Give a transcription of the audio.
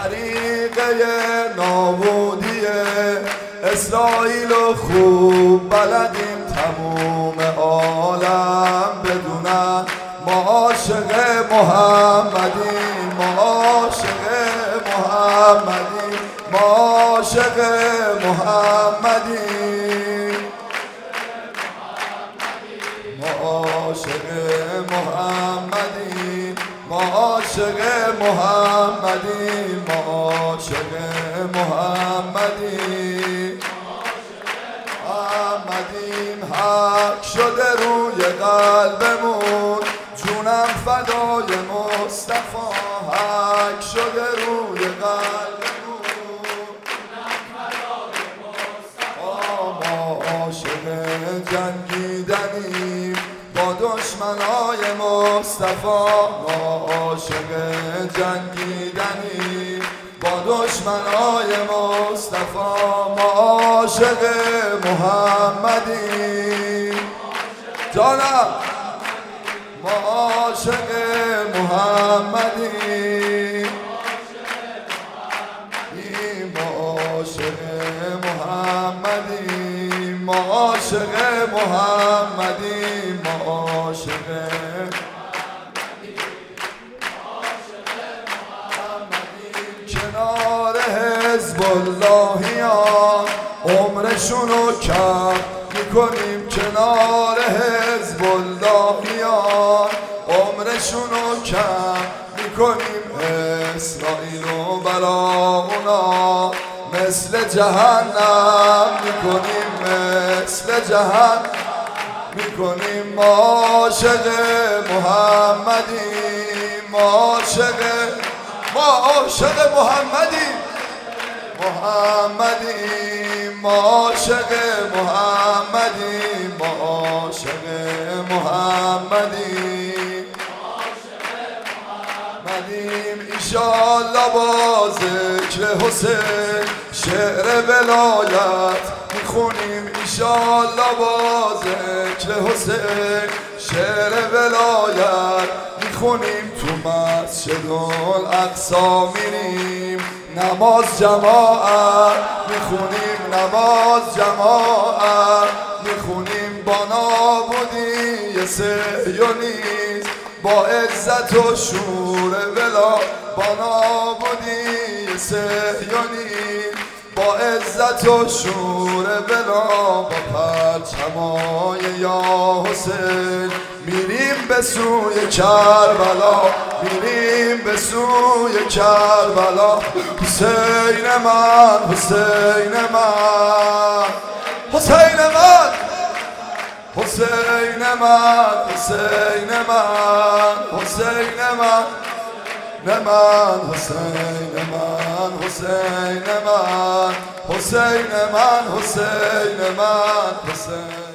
طریقه نابودی اسرائیل و خوب بلدیم تموم عالم بدونن. ما عاشق محمدیم ما عاشق محمدیم. ما عاشق محمدیم. عاشق محمدیم ما عاشق محمدیم محمدیم حق شده روی قلبمون جونم فدای مصطفی. حق شده روی قلبمون. ما عاشق جنگیدنیم با دشمنای مصطفی. ما عاشق جنگیدنیم با دشمنای مصطفی ما عاشق محمدیم جانم ما عاشق محمدیم ما عاشق محمدیم ما عاشق محمدیم کنار حزب اللهیان عمرشونو کم می‌کنیم کنار حزب اللهیان عمرشونو کم می‌کنیم اسرائیل و برا اونا. مثل جهنم می‌کنیم مثل جهنم. می‌کنیم عاشق ما عاشق ما عاشق محمدیم. محمدیم ما عاشق محمدیم. ما عاشق محمدیم. مدیم ایشالله با ذکر حسین شعر ولایت می‌خونیم. ایشالله با ذکر حسین شعر ولایت می‌خونیم تو مسجد الاقصا میریم نماز جماعت می‌خونیم نماز جماعت می‌خونیم با نابودی سهیونیز با عزت و شور ولا با نابودی سهیونیز با عزت و شور ولا با پرچمای یا حسین میریم به سوی کربلا میریم به سوی کربلا حسین من حسین من حسین من حسین من حسین من حسین من نه من حسین من حسین من حسین من حسین من حسین